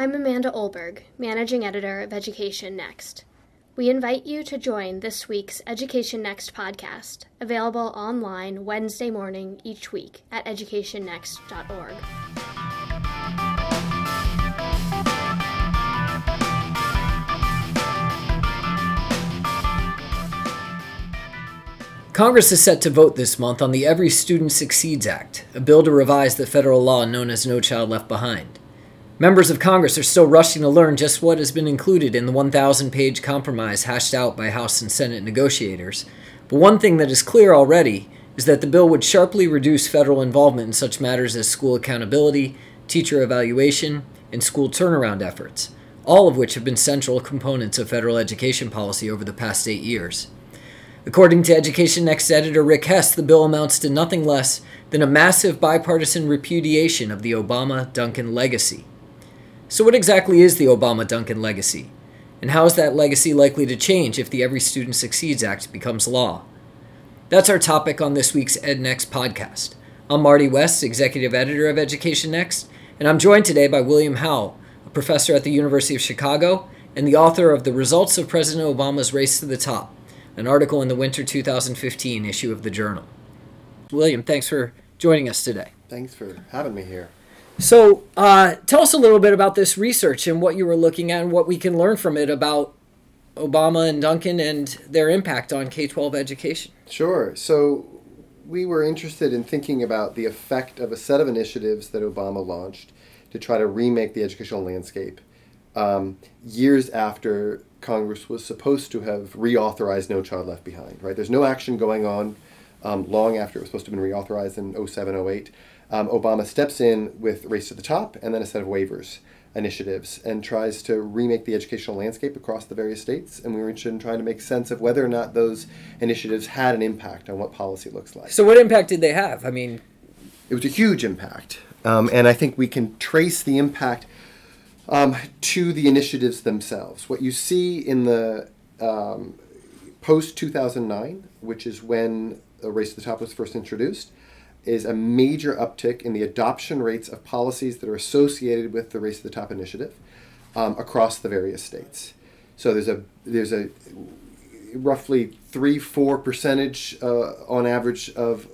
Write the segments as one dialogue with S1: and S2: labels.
S1: I'm Amanda Olberg, Managing Editor of Education Next. We invite you to join this week's Education Next podcast, available online Wednesday morning each week at educationnext.org.
S2: Congress is set to vote this month on the Every Student Succeeds Act, a bill to revise the federal law known as No Child Left Behind. Members of Congress are still rushing to learn just what has been included in the 1,000 page compromise hashed out by House and Senate negotiators. But one thing that is clear already is that the bill would sharply reduce federal involvement in such matters as school accountability, teacher evaluation, and school turnaround efforts, all of which have been central components of federal education policy over the past eight years. According to Education Next editor Rick Hess, the bill amounts to nothing less than a massive bipartisan repudiation of the Obama Duncan legacy. So, what exactly is the Obama Duncan legacy? And how is that legacy likely to change if the Every Student Succeeds Act becomes law? That's our topic on this week's EdNext podcast. I'm Marty West, executive editor of Education Next, and I'm joined today by William Howell, a professor at the University of Chicago and the author of The Results of President Obama's Race to the Top an article in the winter 2015 issue of the journal. William, thanks for joining us today.
S3: Thanks for having me here.
S2: So, uh, tell us a little bit about this research and what you were looking at and what we can learn from it about Obama and Duncan and their impact on K 12 education.
S3: Sure. So, we were interested in thinking about the effect of a set of initiatives that Obama launched to try to remake the educational landscape um, years after Congress was supposed to have reauthorized No Child Left Behind, right? There's no action going on um, long after it was supposed to have been reauthorized in 07, 08. Um, Obama steps in with Race to the Top and then a set of waivers initiatives and tries to remake the educational landscape across the various states. And we were interested in trying to make sense of whether or not those initiatives had an impact on what policy looks like.
S2: So, what impact did they have? I mean,
S3: it was a huge impact. Um, and I think we can trace the impact um, to the initiatives themselves. What you see in the um, post 2009, which is when a Race to the Top was first introduced, is a major uptick in the adoption rates of policies that are associated with the Race to the Top initiative um, across the various states. So there's a there's a roughly three four percentage uh, on average of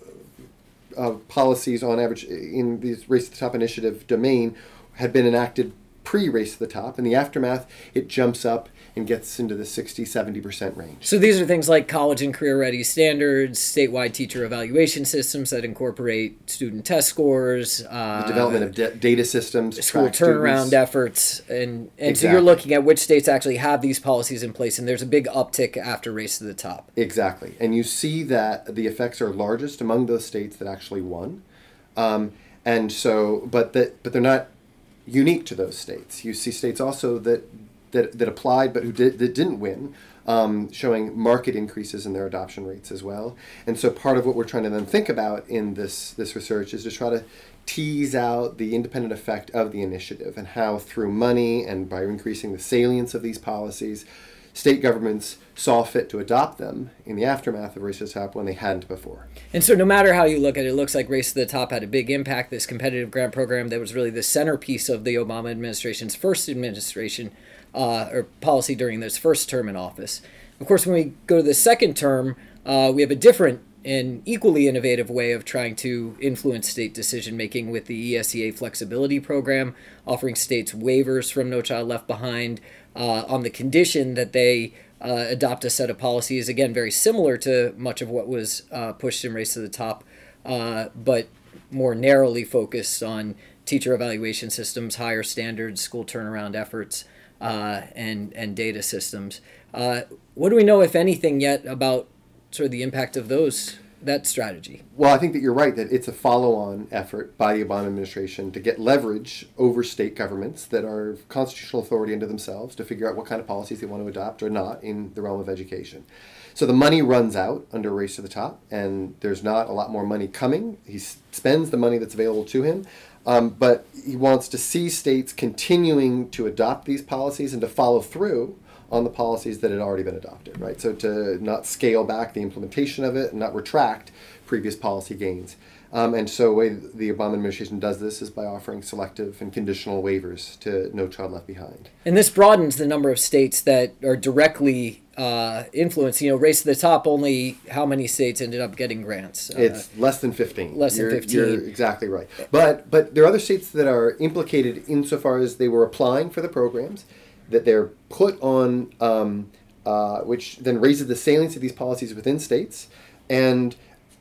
S3: of policies on average in the Race to the Top initiative domain had been enacted pre race to the top. In the aftermath, it jumps up and gets into the 60 70% range.
S2: So these are things like college and career ready standards, statewide teacher evaluation systems that incorporate student test scores,
S3: uh, the development of de- data systems,
S2: school turnaround students. efforts, and and exactly. so you're looking at which states actually have these policies in place, and there's a big uptick after race to the top.
S3: Exactly, and you see that the effects are largest among those states that actually won. Um, and so, but that, but they're not unique to those states. You see states also that that, that applied but who did, that didn't win, um, showing market increases in their adoption rates as well. And so part of what we're trying to then think about in this this research is to try to tease out the independent effect of the initiative and how through money and by increasing the salience of these policies state governments saw fit to adopt them in the aftermath of Race to the Top when they hadn't before.
S2: And so, no matter how you look at it, it looks like Race to the Top had a big impact. This competitive grant program that was really the centerpiece of the Obama administration's first administration uh, or policy during this first term in office. Of course, when we go to the second term, uh, we have a different and equally innovative way of trying to influence state decision making with the ESEA flexibility program, offering states waivers from No Child Left Behind, uh, on the condition that they uh, adopt a set of policies, again, very similar to much of what was uh, pushed in Race to the Top, uh, but more narrowly focused on teacher evaluation systems, higher standards, school turnaround efforts, uh, and, and data systems. Uh, what do we know, if anything, yet about sort of the impact of those that strategy?
S3: Well, I think that you're right that it's a follow-on effort by the Obama administration to get leverage over state governments that are constitutional authority unto themselves to figure out what kind of policies they want to adopt or not in the realm of education. So the money runs out under Race to the Top, and there's not a lot more money coming. He spends the money that's available to him, um, but he wants to see states continuing to adopt these policies and to follow through on the policies that had already been adopted, right? So to not scale back the implementation of it and not retract previous policy gains. Um, and so, the way the Obama administration does this is by offering selective and conditional waivers to No Child Left Behind.
S2: And this broadens the number of states that are directly uh, influenced. You know, race to the top. Only how many states ended up getting grants? Uh,
S3: It's less than fifteen.
S2: less than
S3: You're-
S2: 15.
S3: You're exactly right. But but there are other states that are implicated insofar as they were applying for the programs, that they're put on, um, uh, which then raises the salience of these policies within states, and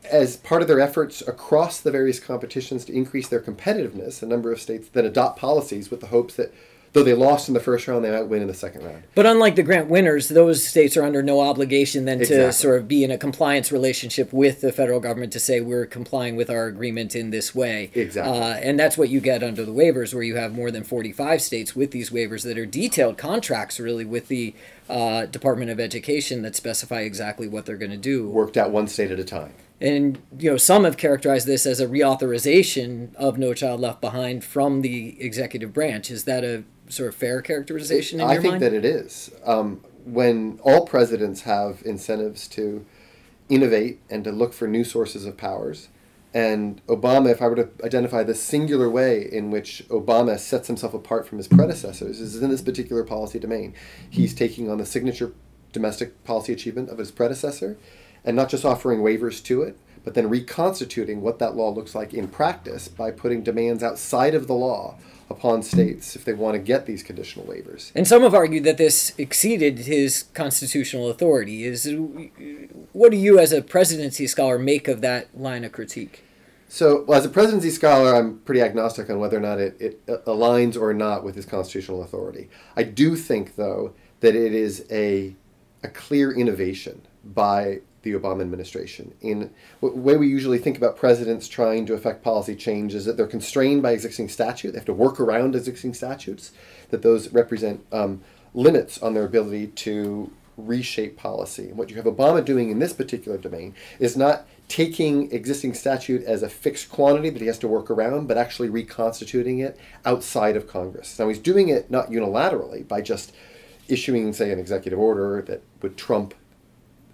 S3: as part of their efforts across the various competitions to increase their competitiveness, a number of states then adopt policies with the hopes that though they lost in the first round, they might win in the second round.
S2: But unlike the grant winners, those states are under no obligation then to sort of be in a compliance relationship with the federal government to say we're complying with our agreement in this way.
S3: Exactly.
S2: Uh, and that's what you get under the waivers, where you have more than 45 states with these waivers that are detailed contracts, really, with the uh, Department of Education that specify exactly what they're going to do.
S3: Worked out one state at a time.
S2: And you know, some have characterized this as a reauthorization of No Child Left Behind from the executive branch. Is that a sort of fair characterization in
S3: I think
S2: mind?
S3: that it is. Um, when all presidents have incentives to innovate and to look for new sources of powers, and Obama, if I were to identify the singular way in which Obama sets himself apart from his predecessors, is in this particular policy domain. He's taking on the signature domestic policy achievement of his predecessor, and not just offering waivers to it, but then reconstituting what that law looks like in practice by putting demands outside of the law upon states if they want to get these conditional waivers.
S2: And some have argued that this exceeded his constitutional authority. Is what do you, as a presidency scholar, make of that line of critique?
S3: So, well, as a presidency scholar, I'm pretty agnostic on whether or not it, it aligns or not with his constitutional authority. I do think, though, that it is a, a clear innovation by the Obama administration. In the way we usually think about presidents trying to affect policy change is that they're constrained by existing statute. They have to work around existing statutes, that those represent um, limits on their ability to reshape policy. And what you have Obama doing in this particular domain is not taking existing statute as a fixed quantity that he has to work around, but actually reconstituting it outside of Congress. Now he's doing it not unilaterally by just issuing, say, an executive order that would trump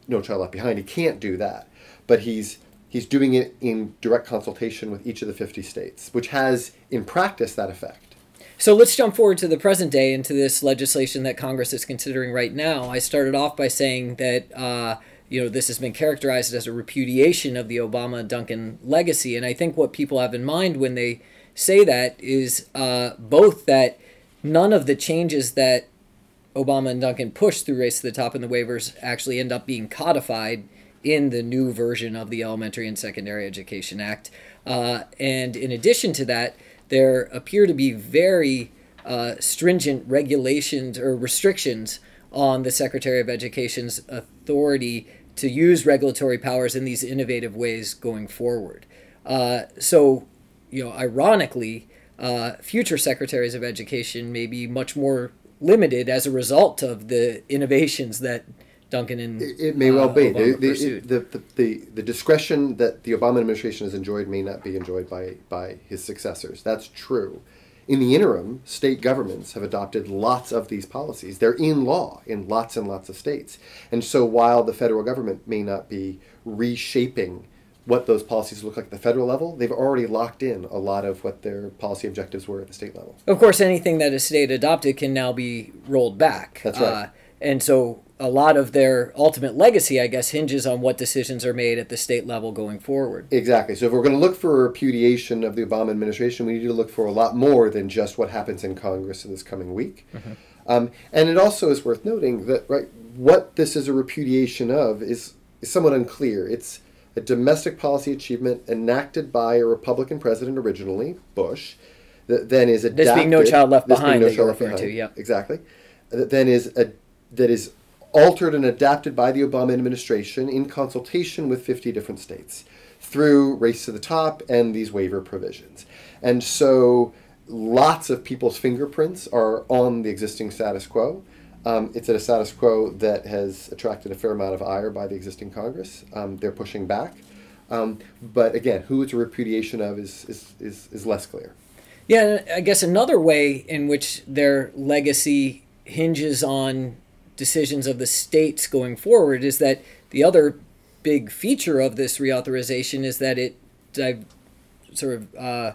S3: No Child Left Behind. He can't do that, but he's he's doing it in direct consultation with each of the 50 states, which has in practice that effect.
S2: So let's jump forward to the present day into this legislation that Congress is considering right now. I started off by saying that uh, you know this has been characterized as a repudiation of the Obama Duncan legacy, and I think what people have in mind when they say that is uh, both that none of the changes that Obama and Duncan pushed through Race to the Top and the waivers actually end up being codified in the new version of the Elementary and Secondary Education Act. Uh, and in addition to that, there appear to be very uh, stringent regulations or restrictions on the Secretary of Education's authority to use regulatory powers in these innovative ways going forward. Uh, so, you know, ironically, uh, future secretaries of education may be much more limited as a result of the innovations that Duncan and
S3: It, it may well be.
S2: uh,
S3: The, the, the, the, the, the discretion that the Obama administration has enjoyed may not be enjoyed by, by his successors. That's true. In the interim, state governments have adopted lots of these policies. They're in law in lots and lots of states. And so while the federal government may not be reshaping what those policies look like at the federal level, they've already locked in a lot of what their policy objectives were at the state level.
S2: Of course, anything that a state adopted can now be rolled back.
S3: That's right.
S2: Uh, and so a lot of their ultimate legacy, I guess, hinges on what decisions are made at the state level going forward.
S3: Exactly. So if we're going to look for a repudiation of the Obama administration, we need to look for a lot more than just what happens in Congress in this coming week. Um, and it also is worth noting that right what this is a repudiation of is, is somewhat unclear. It's a domestic policy achievement enacted by a Republican president originally, Bush, that then is adapted.
S2: This being No Child Left Behind
S3: No Child Left
S2: referring to,
S3: Behind,
S2: yeah.
S3: Exactly. That then is a, that is altered and adapted by the Obama administration in consultation with 50 different states through Race to the Top and these waiver provisions. And so lots of people's fingerprints are on the existing status quo. Um, it's at a status quo that has attracted a fair amount of ire by the existing Congress. Um, they're pushing back. Um, but again, who it's a repudiation of is, is, is, is less clear.
S2: Yeah, I guess another way in which their legacy hinges on decisions of the states going forward is that the other big feature of this reauthorization is that it sort of uh,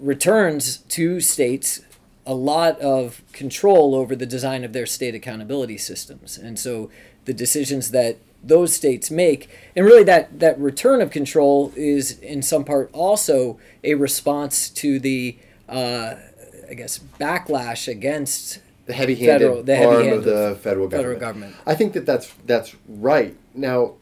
S2: returns to states a lot of control over the design of their state accountability systems. And so the decisions that those states make, and really that, that return of control is in some part also a response to the, uh, I guess, backlash against
S3: the heavy-handed
S2: Federal- the
S3: arm
S2: heavy-handed
S3: of the federal government.
S2: federal government.
S3: I think that that's that's right. Now,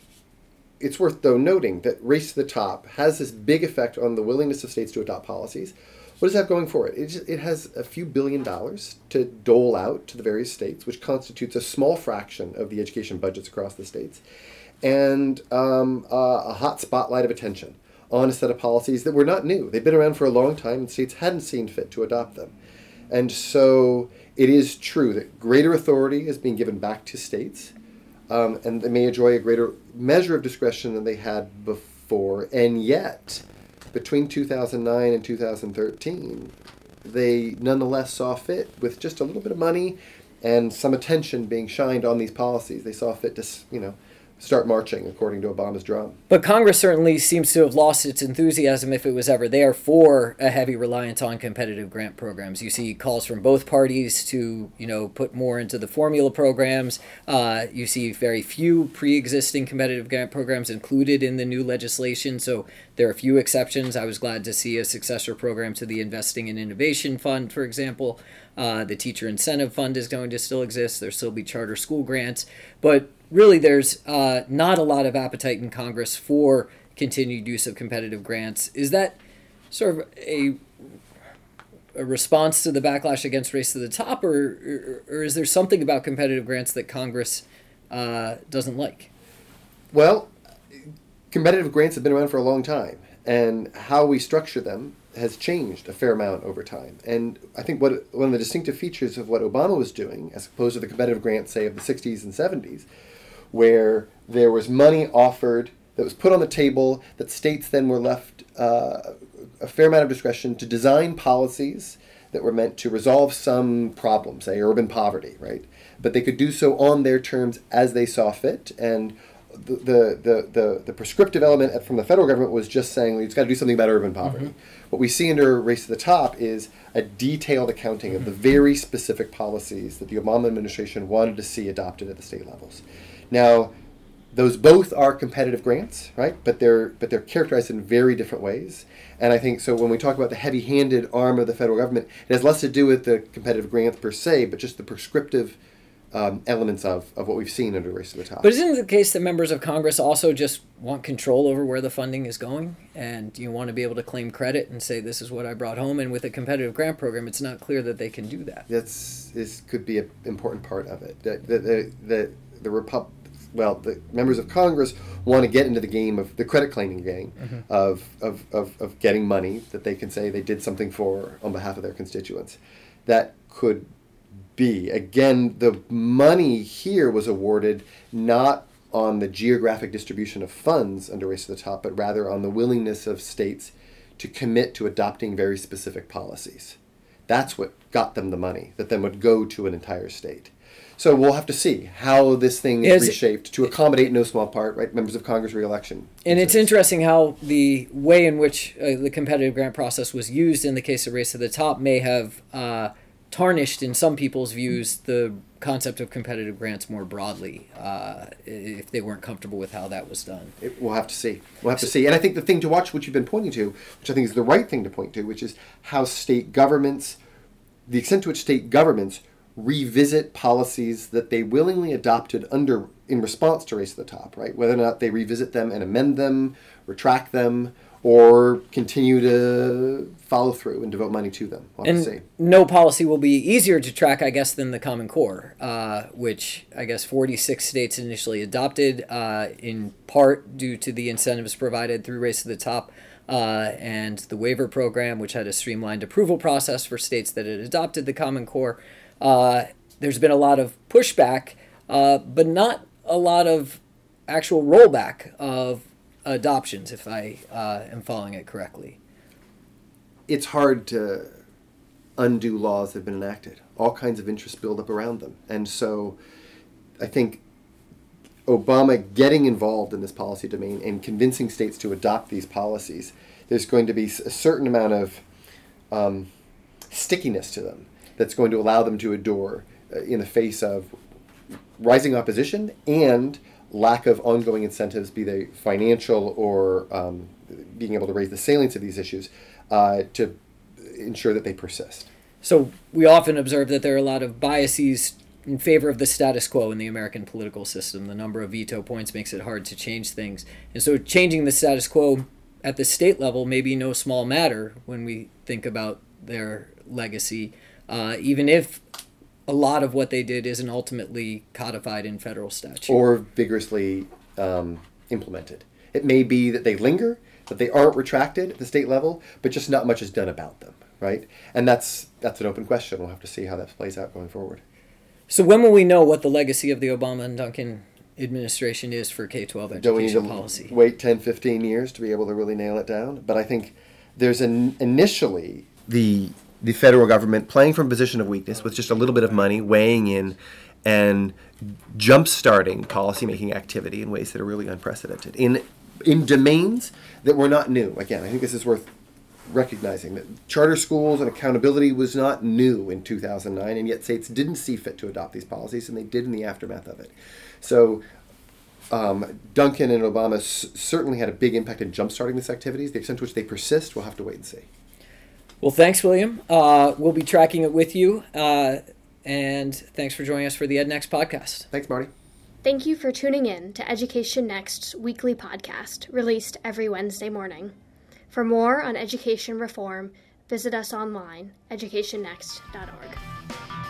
S3: it's worth though noting that race to the top has this big effect on the willingness of states to adopt policies. What does that have going for it? It, just, it has a few billion dollars to dole out to the various states, which constitutes a small fraction of the education budgets across the states, and um, uh, a hot spotlight of attention on a set of policies that were not new. They've been around for a long time, and states hadn't seen fit to adopt them. And so it is true that greater authority is being given back to states, um, and they may enjoy a greater measure of discretion than they had before. And yet, between 2009 and 2013, they nonetheless saw fit with just a little bit of money and some attention being shined on these policies. They saw fit to, you know, start marching according to Obama's drum.
S2: But Congress certainly seems to have lost its enthusiasm, if it was ever there, for a heavy reliance on competitive grant programs. You see calls from both parties to, you know, put more into the formula programs. Uh, you see very few pre-existing competitive grant programs included in the new legislation. So there are a few exceptions. I was glad to see a successor program to the Investing in Innovation Fund, for example. Uh, the Teacher Incentive Fund is going to still exist. There'll still be charter school grants, but really there's uh, not a lot of appetite in Congress for continued use of competitive grants. Is that sort of a a response to the backlash against race to the top, or or, or is there something about competitive grants that Congress uh, doesn't like?
S3: Well, competitive grants have been around for a long time, and how we structure them has changed a fair amount over time. And I think what one of the distinctive features of what Obama was doing, as opposed to the competitive grants, say, of the 60s and 70s, where there was money offered that was put on the table that states then were left uh, a fair amount of discretion to design policies that were meant to resolve some problem, say urban poverty, right? But they could do so on their terms as they saw fit. And the, the, the, the, the prescriptive element from the federal government was just saying, well, you've got to do something about urban poverty. What we see under Race to the Top is a detailed accounting of the very specific policies that the Obama administration wanted to see adopted at the state levels. Now, those both are competitive grants, right? But they're but they're characterized in very different ways. And I think so when we talk about the heavy-handed arm of the federal government, it has less to do with the competitive grants per se, but just the prescriptive um, elements of, of what we've seen under Race to the Top.
S2: But isn't it the case that members of Congress also just want control over where the funding is going, and you want to be able to claim credit and say this is what I brought home? And with a competitive grant program, it's not clear that they can do that.
S3: That's this could be an important part of it. That the the the, the Repub- well, the members of Congress want to get into the game of the credit claiming game mm-hmm. of, of, of, of getting money that they can say they did something for on behalf of their constituents. That could be again the money here was awarded not on the geographic distribution of funds under Race to the Top, but rather on the willingness of states to commit to adopting very specific policies. That's what got them the money that then would go to an entire state. So we'll have to see how this thing is
S2: Is-
S3: reshaped to accommodate, no small part, right, members of Congress reelection.
S2: And it's interesting how the way in which uh, the competitive grant process was used in the case of Race to the Top may have uh, tarnished, in some people's views, the concept of competitive grants more broadly, uh, if they weren't comfortable with how that was done.
S3: It, we'll have to see. We'll have to see. And I think the thing to watch, which you've been pointing to, which I think is the right thing to point to, which is how state governments, the extent to which state governments revisit policies that they willingly adopted under in response to race to the top, right? Whether or not they revisit them and amend them, retract them, or continue to follow through and devote money to them. We'll.
S2: And no policy will be easier to track, I guess, than the Common Core, uh, which I guess 46 states initially adopted, uh, in part due to the incentives provided through Race to the Top uh, and the waiver program, which had a streamlined approval process for states that had adopted the Common Core. Uh, there's been a lot of pushback, uh, but not a lot of actual rollback of adoptions, if I uh, am following it correctly.
S3: it's hard to undo laws that have been enacted. All kinds of interests build up around them. And so I think Obama getting involved in this policy domain and convincing states to adopt these policies there's going to be a certain amount of um, stickiness to them that's going to allow them to endure uh, in the face of rising opposition and lack of ongoing incentives, be they financial or um, being able to raise the salience of these issues, uh, to ensure that they persist.
S2: So we often observe that there are a lot of biases in favor of the status quo in the American political system. The number of veto points makes it hard to change things. And so changing the status quo at the state level may be no small matter when we think about their legacy, uh, even if a lot of what they did isn't ultimately codified in federal statute.
S3: Or vigorously um, implemented. It may be that they linger, that they aren't retracted at the state level, but just not much is done about them, right? And that's that's an open question. We'll have to see how that plays out going forward.
S2: So when will we know what the legacy of the Obama and Duncan administration is for K-12 education
S3: Don't we need to
S2: policy?
S3: wait 10, 15 years to be able to really nail it down? But I think there's an initially the the federal government playing from a position of weakness with just a little bit of money weighing in and jump-starting policymaking activity in ways that are really unprecedented in in domains that were not new. Again, I think this is worth recognizing that charter schools and accountability was not new in 2009, and yet states didn't see fit to adopt these policies, and they did in the aftermath of it. So um, Duncan and Obama s- certainly had a big impact in jumpstarting these activities. The extent to which they persist, we'll have to wait and see.
S2: Well, thanks, William. Uh, we'll be tracking it with you. Uh, and thanks for joining us for the EdNext podcast.
S3: Thanks, Marty.
S1: Thank you for tuning in to Education Next's weekly podcast, released every Wednesday morning. For more on education reform, visit us online, educationnext.org.